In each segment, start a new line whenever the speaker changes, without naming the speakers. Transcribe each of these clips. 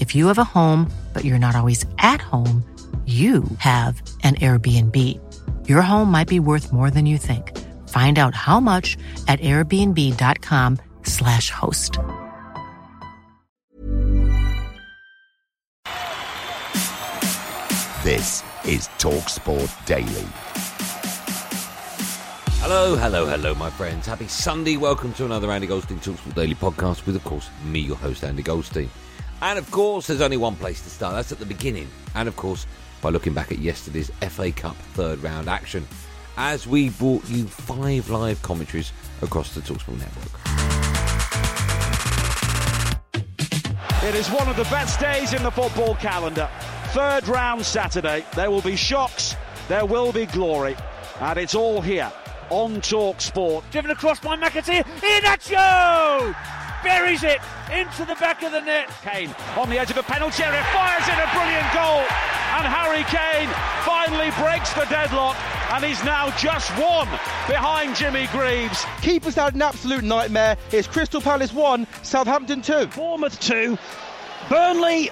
If you have a home, but you're not always at home, you have an Airbnb. Your home might be worth more than you think. Find out how much at airbnb.com/slash host.
This is TalkSport Daily.
Hello, hello, hello, my friends. Happy Sunday. Welcome to another Andy Goldstein TalkSport Daily podcast with, of course, me, your host, Andy Goldstein. And of course, there's only one place to start. That's at the beginning. And of course, by looking back at yesterday's FA Cup third round action as we brought you five live commentaries across the Talksport network.
It is one of the best days in the football calendar. Third round Saturday. There will be shocks, there will be glory, and it's all here on Talk Sport.
Driven across by McAteer. Iheanacho! Buries it into the back of the net.
Kane on the edge of a penalty area, fires in a brilliant goal. And Harry Kane finally breaks the deadlock and he's now just one behind Jimmy Greaves.
Keepers had an absolute nightmare. It's Crystal Palace 1, Southampton 2.
Bournemouth 2, Burnley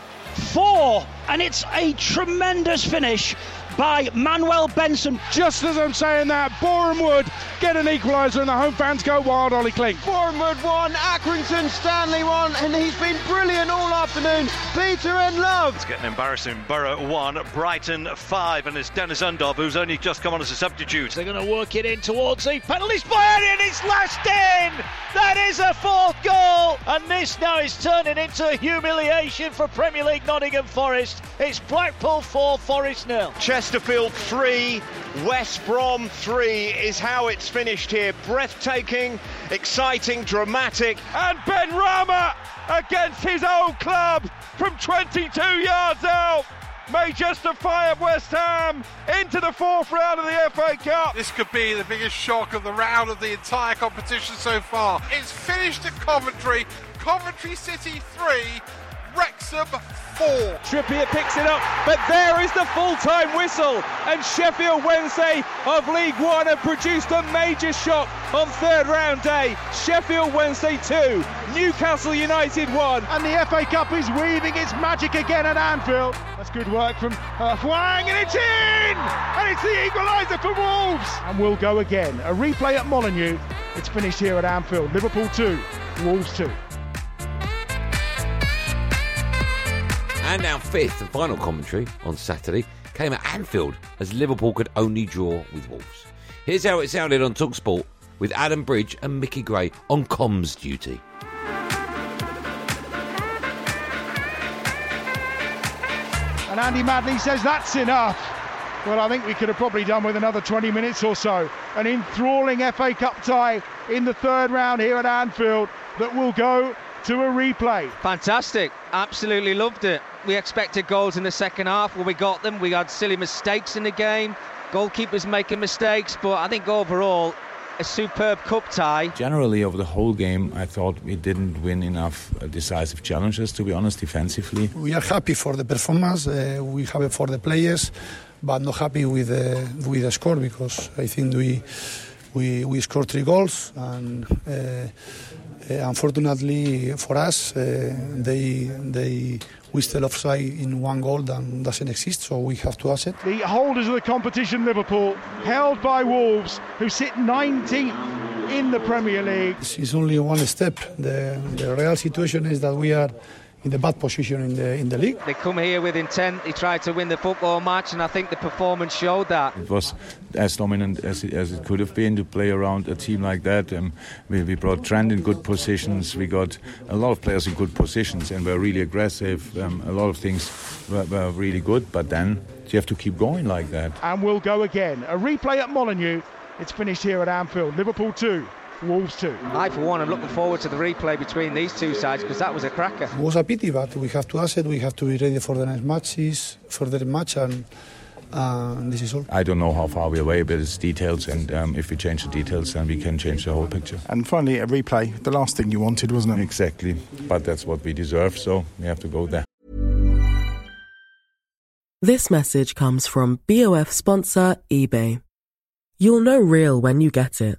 4. And it's a tremendous finish by Manuel Benson.
Just as I'm saying that, Bournemouth get an equaliser and the home fans go wild, Ollie Clink.
Bournemouth won, Accrington Stanley won, and he's been brilliant all afternoon. Peter and Love.
It's getting embarrassing. Borough 1, Brighton 5, and it's Deniz Undav who's only just come on as a substitute.
They're going to work it in towards the penalty spot, and it's lashed in! That is a fourth goal! And this now is turning into a humiliation for Premier League Nottingham Forest. It's Blackpool 4, Forest nil.
Chesterfield 3, West Brom 3 is how it's finished here. Breathtaking, exciting, dramatic.
And Benrahma against his old club from 22 yards out may justify West Ham into the fourth round of the FA Cup.
This could be the biggest shock of the round of the entire competition so far. It's finished at Coventry. Coventry City 3, Wrexham 4.
Trippier picks it up, but there is the full-time whistle. And Sheffield Wednesday of League One have produced a major shock on third round day. Sheffield Wednesday 2, Newcastle United 1.
And the FA Cup is weaving its magic again at Anfield. That's good work from uh, Hwang, and it's in! And it's the equaliser for Wolves! And we'll go again. A replay at Molineux. It's finished here at Anfield. Liverpool 2, Wolves 2.
And our fifth and final commentary on Saturday came at Anfield as Liverpool could only draw with Wolves. Here's how it sounded on Talksport with Adam Bridge and Mickey Gray on comms duty.
And Andy Madley says that's enough. Well, I think we could have probably done with another 20 minutes or so. An enthralling FA Cup tie in the third round here at Anfield that will go to a replay.
Fantastic. Absolutely loved it. We expected goals in the second half. Well, we got them. We had silly mistakes in the game. Goalkeepers making mistakes, but I think overall, a superb cup tie.
Generally, over the whole game, I thought we didn't win enough uh, decisive challenges, to be honest, defensively.
We are happy for the performance, uh, we have it for the players, but not happy with the, with the score because I think we, we, we scored three goals and. Uh, uh, unfortunately for us, uh, they they whistle offside in one goal that doesn't exist, so we have to accept.
The holders of the competition, Liverpool, held by Wolves, who sit 19th in the Premier League.
It's only one step. The, the real situation is that we are in the bad position in the in the league.
They come here with intent. They tried to win the football match, and I think the performance showed that.
It was as dominant as it, as it could have been to play around a team like that. Um, we, we brought Trent in good positions. We got a lot of players in good positions, and were really aggressive. Um, a lot of things were, were really good, but then you have to keep going like that.
And we'll go again. A replay at Molineux. It's finished here at Anfield. Liverpool 2, Wolves 2.
I, for one, am looking forward to the replay between these two sides because that was a cracker.
It was a pity, but we have to accept. We have to be ready for the next matches, for the match, and uh, this is all.
I don't know how far we're away, but it's details, and um, if we change the details, then we can change the whole picture.
And finally, a replay. The last thing you wanted, wasn't it?
Exactly, but that's what we deserve, so we have to go there.
This message comes from BOF sponsor eBay. You'll know real when you get it.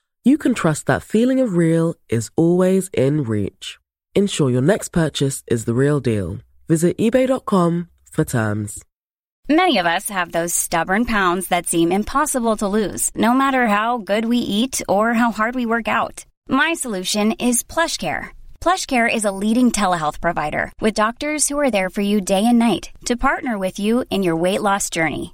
you can trust that feeling of real is always in reach. Ensure your next purchase is the real deal. Visit eBay.com for terms.
Many of us have those stubborn pounds that seem impossible to lose, no matter how good we eat or how hard we work out. My solution is PlushCare. PlushCare is a leading telehealth provider with doctors who are there for you day and night to partner with you in your weight loss journey.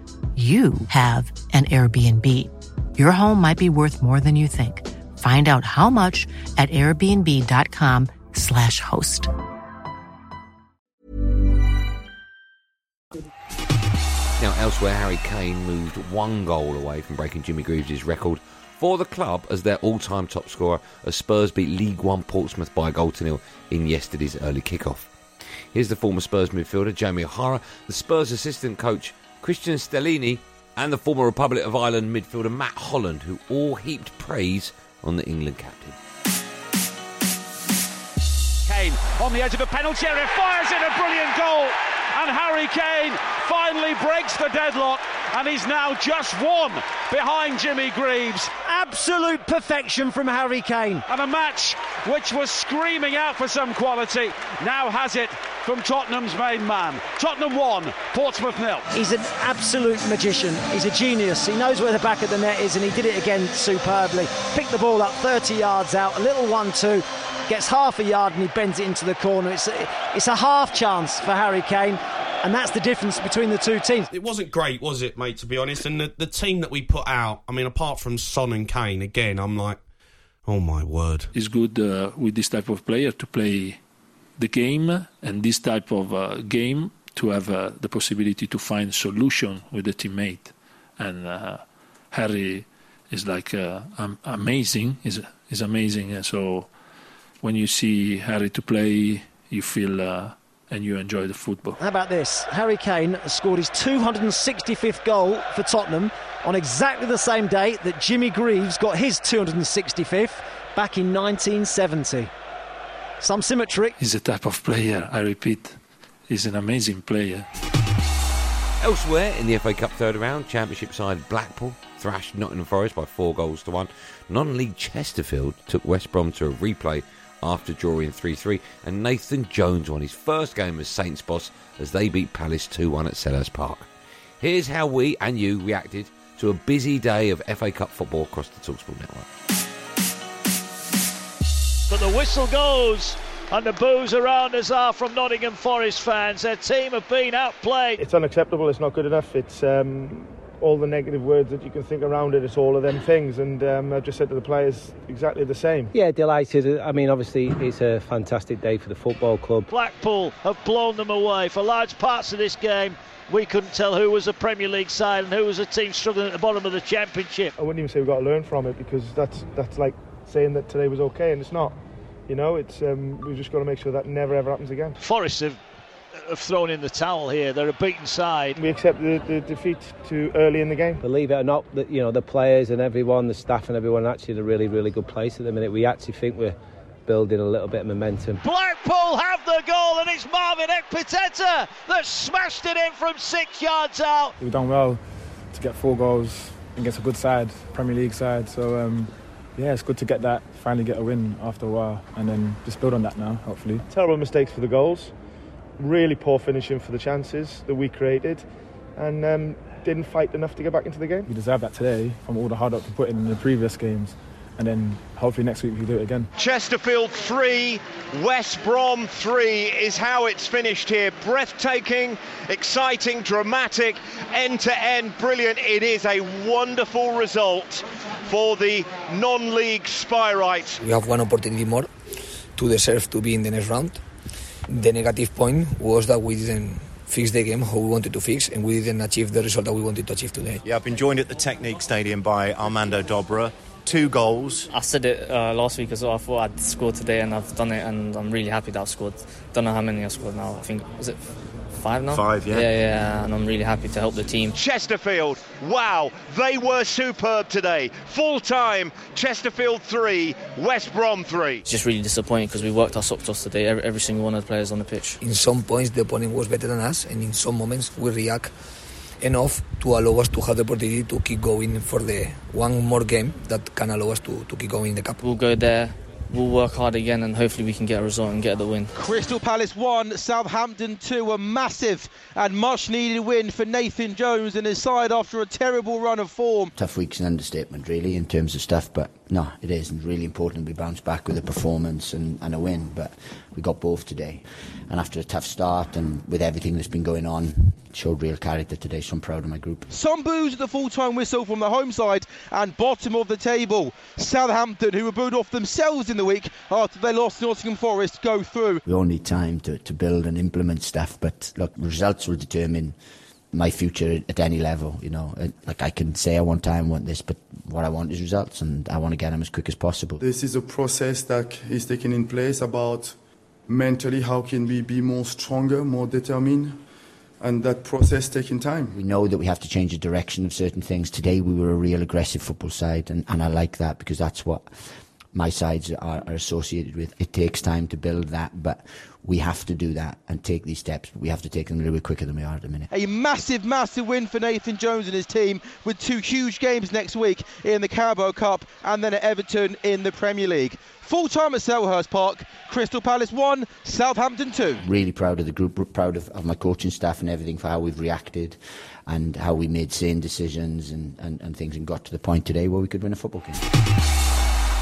you have an Airbnb. Your home might be worth more than you think. Find out how much at airbnb.com/slash host.
Now, elsewhere, Harry Kane moved one goal away from breaking Jimmy Greaves' record for the club as their all-time top scorer as Spurs beat League One Portsmouth by a goal to nil in yesterday's early kickoff. Here's the former Spurs midfielder Jamie O'Hara, the Spurs assistant coach Cristian Stellini, and the former Republic of Ireland midfielder Matt Holland, who all heaped praise on the England captain.
Kane on the edge of a penalty area, fires in a brilliant goal, and Harry Kane finally breaks the deadlock, and he's now just one behind Jimmy Greaves.
Absolute perfection from Harry Kane.
And a match which was screaming out for some quality now has it from Tottenham's main man. Tottenham 1, Portsmouth nil.
He's an absolute magician. He's a genius. He knows where the back of the net is, and he did it again superbly. Picked the ball up 30 yards out, a little 1 2, gets half a yard, and he bends it into the corner. It's a, it's a half chance for Harry Kane. And that's the difference between the two teams.
It wasn't great, was it, mate, to be honest? And the, the team that we put out, I mean, apart from Son and Kane, again, I'm like, oh my word.
It's good uh, with this type of player to play the game and this type of uh, game to have uh, the possibility to find solution with the teammate. And uh, Harry is like uh, amazing. is is amazing. And so when you see Harry to play, you feel uh, and you enjoy the football.
How about this? Harry Kane scored his 265th goal for Tottenham on exactly the same day that Jimmy Greaves got his 265th back in 1970. Some symmetry.
He's a type of player, I repeat. He's an amazing player.
Elsewhere in the FA Cup third round, Championship side Blackpool thrashed Nottingham Forest by four goals to one. Non league Chesterfield took West Brom to a replay after drawing 3 3, and Nathan Jones won his first game as Saints boss as they beat Palace 2 1 at Selhurst Park. Here's how we and you reacted to a busy day of FA Cup football across the Talksport network.
But the whistle goes And the boos around us are from Nottingham Forest fans. Their team have been outplayed.
It's unacceptable. It's not good enough. It's um, all the negative words that you can think around it. It's all of them things. And um, I've just said to the players exactly the same.
Yeah, delighted. I mean, obviously, it's a fantastic day for the football club.
Blackpool have blown them away for large parts of this game. We couldn't tell who was a Premier League side and who was a team struggling at the bottom of the Championship.
I wouldn't even say we've got to learn from it because that's that's like saying that today was okay and it's not. You know, it's um, we've just got to make sure that never ever happens again.
Forest have, have thrown in the towel here. They're a beaten side.
We accept the, the defeat too early in the game.
Believe it or not, that you know the players and everyone, the staff and everyone, are actually in a really, really good place at the minute. We actually think we're building a little bit of momentum.
Blackpool have the goal, and it's Marvin Ekpiteta that smashed it in from six yards out.
We've done well to get four goals against a good side, Premier League side. So um, yeah, it's good to get that, finally get a win after a while, and then just build on that now, hopefully.
Terrible mistakes for the goals, really poor finishing for the chances that we created, and um, didn't fight enough to get back into the game.
We deserve that today from all the hard work we put in in the previous games and then hopefully next week we can do it again.
Chesterfield 3, West Brom 3 is how it's finished here. Breathtaking, exciting, dramatic, end to end, brilliant. It is a wonderful result for the non league Spireites.
We have one opportunity more to deserve to be in the next round. The negative point was that we didn't fix the game how we wanted to fix and we didn't achieve the result that we wanted to achieve today.
Yeah, I've been joined at the Technique Stadium by Armando Dobra two goals.
I said it uh, last week as well. I thought I'd scored today, and I've done it, and I'm really happy that I've scored. Don't know how many I scored now. I think was it five now.
Five, yeah.
Yeah, yeah, and I'm really happy to help the team.
Chesterfield, wow, they were superb today. Full time, Chesterfield three, West Brom three.
It's just really disappointing because we worked our socks off today. Every, every single one of the players on the pitch.
In some points, the opponent was better than us, and in some moments, we react enough to allow us to have the opportunity to keep going for the one more game that can allow us to, to keep going in the cup.
We'll go there. We'll work hard again and hopefully we can get a result and get the win.
Crystal Palace 1, Southampton 2. A massive and much needed win for Nathan Jones and his side after a terrible run of form.
Tough week's an understatement, really, in terms of stuff, but no, it is really important we bounce back with a performance and, and a win. But we got both today. And after a tough start and with everything that's been going on, showed real character today, so I'm proud of my group.
Some boos at the full time whistle from the home side and bottom of the table. Southampton, who were booed off themselves in the week after they lost to Nottingham Forest, go through.
We all need time to, to build and implement stuff, but look, results will determine my future at any level. You know, like I can say I want time, I want this, but what I want is results, and I want to get them as quick as possible.
This is a process that is taking in place about mentally how can we be more stronger, more determined. And that process taking time.
We know that we have to change the direction of certain things. Today we were a real aggressive football side, and, and I like that because that's what my sides are, are, associated with. It takes time to build that, but we have to do that and take these steps. We have to take them a little bit quicker than we are at the minute.
A massive, massive win for Nathan Jones and his team with two huge games next week in the Carabao Cup and then at Everton in the Premier League. Full time at Selhurst Park, Crystal Palace 1, Southampton 2.
Really proud of the group, proud of, of my coaching staff and everything for how we've reacted and how we made sane decisions and, and, and things and got to the point today where we could win a football game.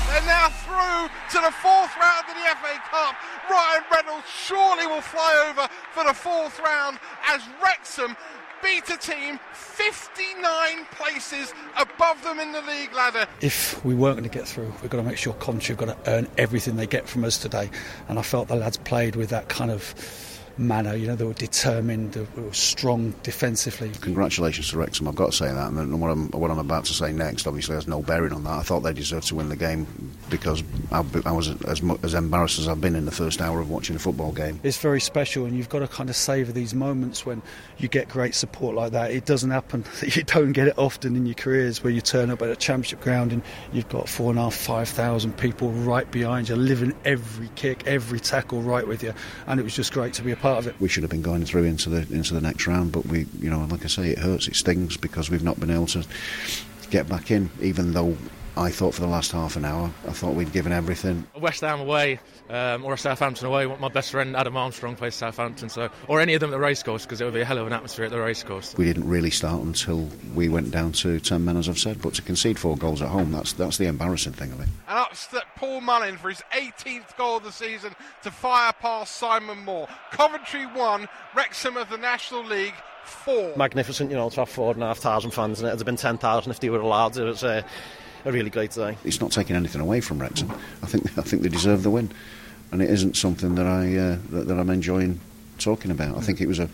They're now through to the fourth round of the FA Cup. Ryan Reynolds surely will fly over for the fourth round as Wrexham beat a team 59 places above them in the league ladder.
If we weren't going to get through, we've got to make sure Coventry have got to earn everything they get from us today. And I felt the lads played with that kind of manner. You know, they were determined, they were strong defensively.
Congratulations to Wrexham, I've got to say that. And what I'm, what I'm about to say next obviously has no bearing on that. I thought they deserved to win the game because I, I was as, as embarrassed as I've been in the first hour of watching a football game.
It's very special, and you've got to kind of savour these moments when you get great support like that. It doesn't happen, you don't get it often in your careers where you turn up at a championship ground and you've got four and a half, five thousand people right behind you, living every kick, every tackle right with you. And it was just great to be a part part of it.
We should have been going through into the into the next round, but we, you know, like I say, it hurts, it stings because we've not been able to get back in, even though I thought for the last half an hour, I thought we'd given everything.
West Ham away um, or Southampton away. My best friend Adam Armstrong plays Southampton, so or any of them at the racecourse because it would be a hell of an atmosphere at the racecourse.
We didn't really start until we went down to ten men, as I've said. But to concede four goals at home, that's that's the embarrassing thing of it.
And up stepped Paul Mullin for his 18th goal of the season to fire past Simon Moore. Coventry won, Wrexham of the National League four.
Magnificent, you know, to have four and a half thousand fans, and it would have been ten thousand if they were allowed. It was uh, a really great day.
It's not taking anything away from Wrexham. I think I think they deserve the win, and it isn't something that I uh, that, that I'm enjoying talking about. I think it was a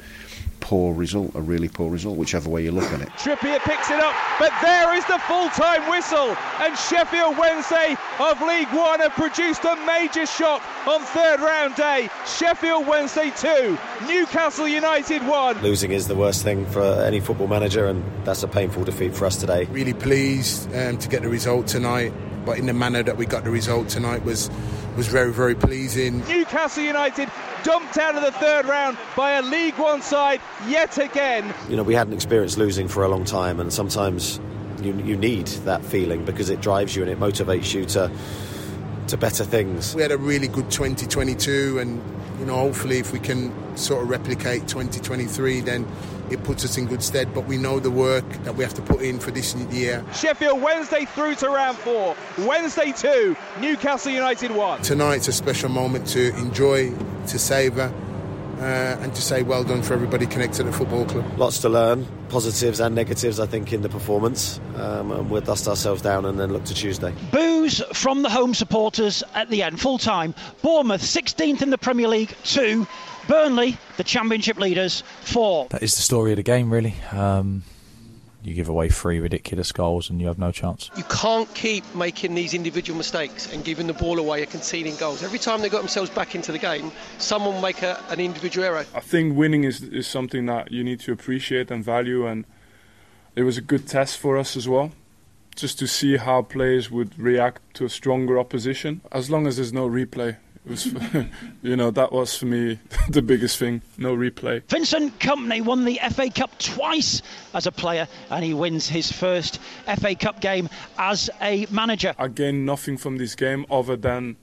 poor result, a really poor result, whichever way you look at it.
Trippier picks it up, but there is the full-time whistle, and Sheffield Wednesday of League One have produced a major shock on third round day. Sheffield Wednesday 2, Newcastle United 1.
Losing is the worst thing for any football manager, and that's a painful defeat for us today.
Really pleased um, to get the result tonight, but in the manner that we got the result tonight was was very very pleasing.
Newcastle United dumped out of the third round by a League One side yet again.
You know, we hadn't experienced losing for a long time, and sometimes you, you need that feeling because it drives you and it motivates you to to better things.
We had a really good 2022, and you know, hopefully, if we can sort of replicate 2023, then it puts us in good stead. But we know the work that we have to put in for this year.
Sheffield Wednesday through to round four. Wednesday two, Newcastle United one.
Tonight's a special moment to enjoy, to savour. Uh, and to say well done for everybody connected at football club.
Lots to learn, positives and negatives, I think, in the performance. Um, and we'll dust ourselves down and then look to Tuesday.
Boos from the home supporters at the end, full time. Bournemouth 16th in the Premier League, 2. Burnley, the Championship leaders, 4.
That is the story of the game, really. Um, you give away three ridiculous goals and you have no chance.
You can't keep making these individual mistakes and giving the ball away and conceding goals. Every time they got themselves back into the game, someone will make a, an individual error.
I think winning is, is something that you need to appreciate and value, and it was a good test for us as well. Just to see how players would react to a stronger opposition, as long as there's no replay. It was, you know, that was for me the biggest thing. No replay.
Vincent Kompany won the FA Cup twice as a player, and he wins his first FA Cup game as a manager.
I gained nothing from this game other than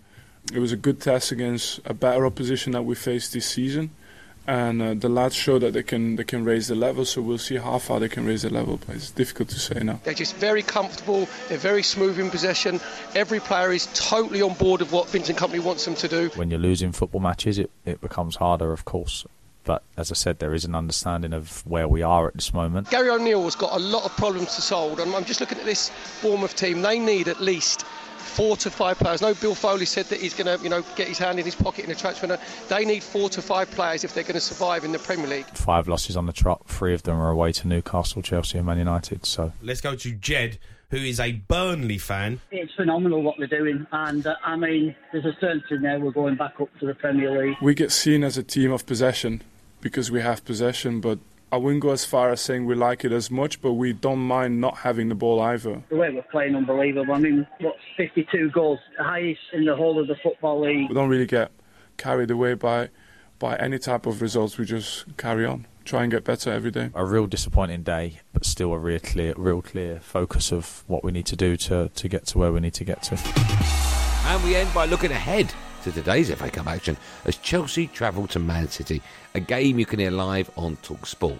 it was a good test against a better opposition that we faced this season. And uh, the lads show that they can they can raise the level, so we'll see how far they can raise the level. But it's difficult to say now.
They're just very comfortable. They're very smooth in possession. Every player is totally on board of what Vincent Kompany wants them to do.
When you're losing football matches, it, it becomes harder, of course. But as I said, there is an understanding of where we are at this moment.
Gary O'Neil has got a lot of problems to solve, and I'm just looking at this Bournemouth team. They need at least four to five players. No, Bill Foley said that he's going to, you know, get his hand in his pocket in a transfer. They need four to five players if they're going to survive in the Premier League.
Five losses on the trot. Three of them are away to Newcastle, Chelsea, and Man United. So
let's go to Jed, who is a Burnley fan.
It's phenomenal what they're doing, and uh, I mean, there's a certainty now we're going back up to the Premier League.
We get seen as a team of possession because we have possession, but I wouldn't go as far as saying we like it as much, but we don't mind not having the ball either.
The way we're playing, unbelievable. I mean, what's 52 goals, highest in the whole of the football league.
We don't really get carried away by by any type of results. We just carry on, try and get better every day.
A real disappointing day, but still a real clear, real clear focus of what we need to do to to get to where we need to get to.
And we end by looking ahead to today's FA Cup action as Chelsea travel to Man City, a game you can hear live on Talk Sport.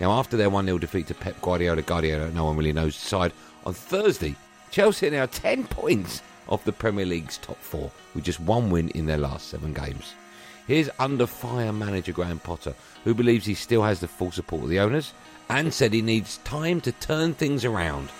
Now, after their 1 0 defeat to Pep Guardiola, Guardiola, no one really knows side, on Thursday, Chelsea are now 10 points off the Premier League's top four, with just one win in their last seven games. Here's under fire manager Graham Potter, who believes he still has the full support of the owners and said he needs time to turn things around.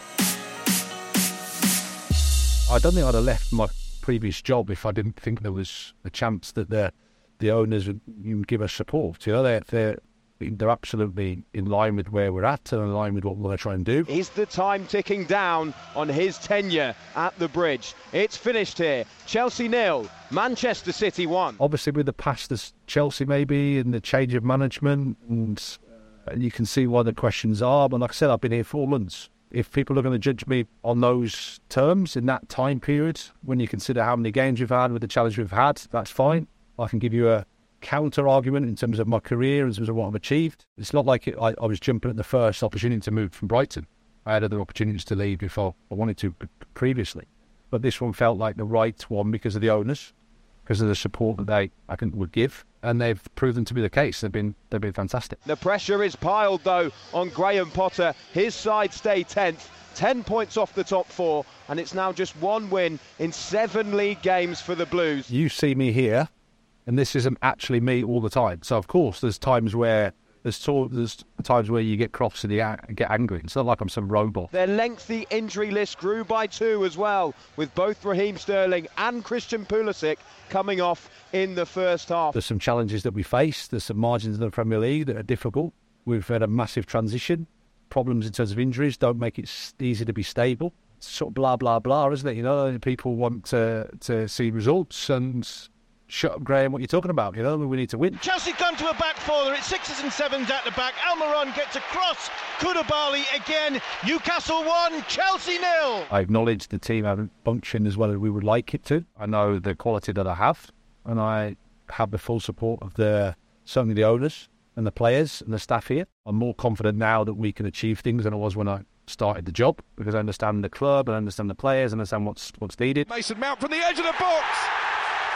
I don't think I'd have left my previous job if I didn't think there was a chance that the the owners would, would give us support. You know, they're, they're they're absolutely in line with where we're at and in line with what we're going to try and do.
Is the time ticking down on his tenure at the bridge? It's finished here. Chelsea nil, Manchester City one.
Obviously, with the past as Chelsea maybe and the change of management, and uh, you can see why the questions are. But like I said, I've been here four months. If people are going to judge me on those terms in that time period, when you consider how many games we've had with the challenge we've had, that's fine. I can give you a counter argument in terms of my career, in terms of what I've achieved. It's not like it, I, I, was jumping at the first opportunity to move from Brighton. I had other opportunities to leave before I wanted to previously, but this one felt like the right one because of the owners, because of the support that they I think would give, and they've proven to be the case. They've been they've been fantastic.
The pressure is piled though on Graham Potter. His side stay tenth. 10 points off the top four, and it's now just one win in seven league games for the Blues.
You see me here, and this isn't actually me all the time. So, of course, there's times where there's, there's times where you get cross and you get angry. It's not like I'm some robot.
Their lengthy injury list grew by two as well, with both Raheem Sterling and Christian Pulisic coming off in the first half.
There's some challenges that we face. There's some margins in the Premier League that are difficult. We've had a massive transition problems in terms of injuries don't make it easy to be stable. It's sort of blah blah blah, isn't it? You know, people want to to see results and shut up, Graham. What are you're talking about? You know, we need to win.
Chelsea gone to a back four. It's sixes and sevens at the back. Almiron gets across. Koulibaly again. Newcastle one, Chelsea nil.
I acknowledge the team haven't functioned as well as we would like it to. I know the quality that I have, and I have the full support of the certainly the owners and the players and the staff here. I'm more confident now that we can achieve things than I was when I started the job because I understand the club, and I understand the players, I understand what's what's needed.
Mason Mount from the edge of the box,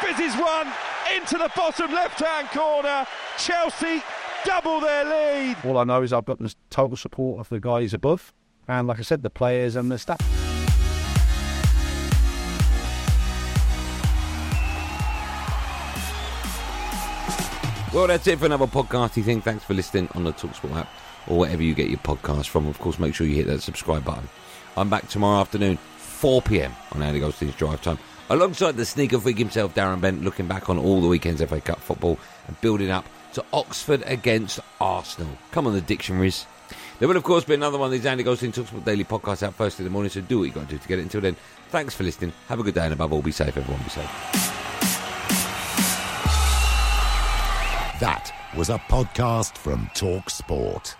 fizzes one into the bottom left-hand corner. Chelsea double their lead.
All I know is I've got the total support of the guys above, and like I said, the players and the staff.
Well, that's it for another podcast. Think thanks for listening on the Talksport app or wherever you get your podcast from. Of course, make sure you hit that subscribe button. I'm back tomorrow afternoon, 4 p.m. on Andy Goldstein's Drive Time, alongside the sneaker freak himself, Darren Bent, looking back on all the weekend's FA Cup football and building up to Oxford against Arsenal. Come on, the dictionaries. There will, of course, be another one of these Andy Goldstein Talksport daily podcasts out first in the morning, so do what you got to do to get it. Until then, thanks for listening. Have a good day, and above all, be safe. Everyone, be safe.
That was a podcast from Talk Sport.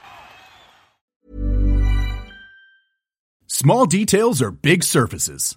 Small details are big surfaces.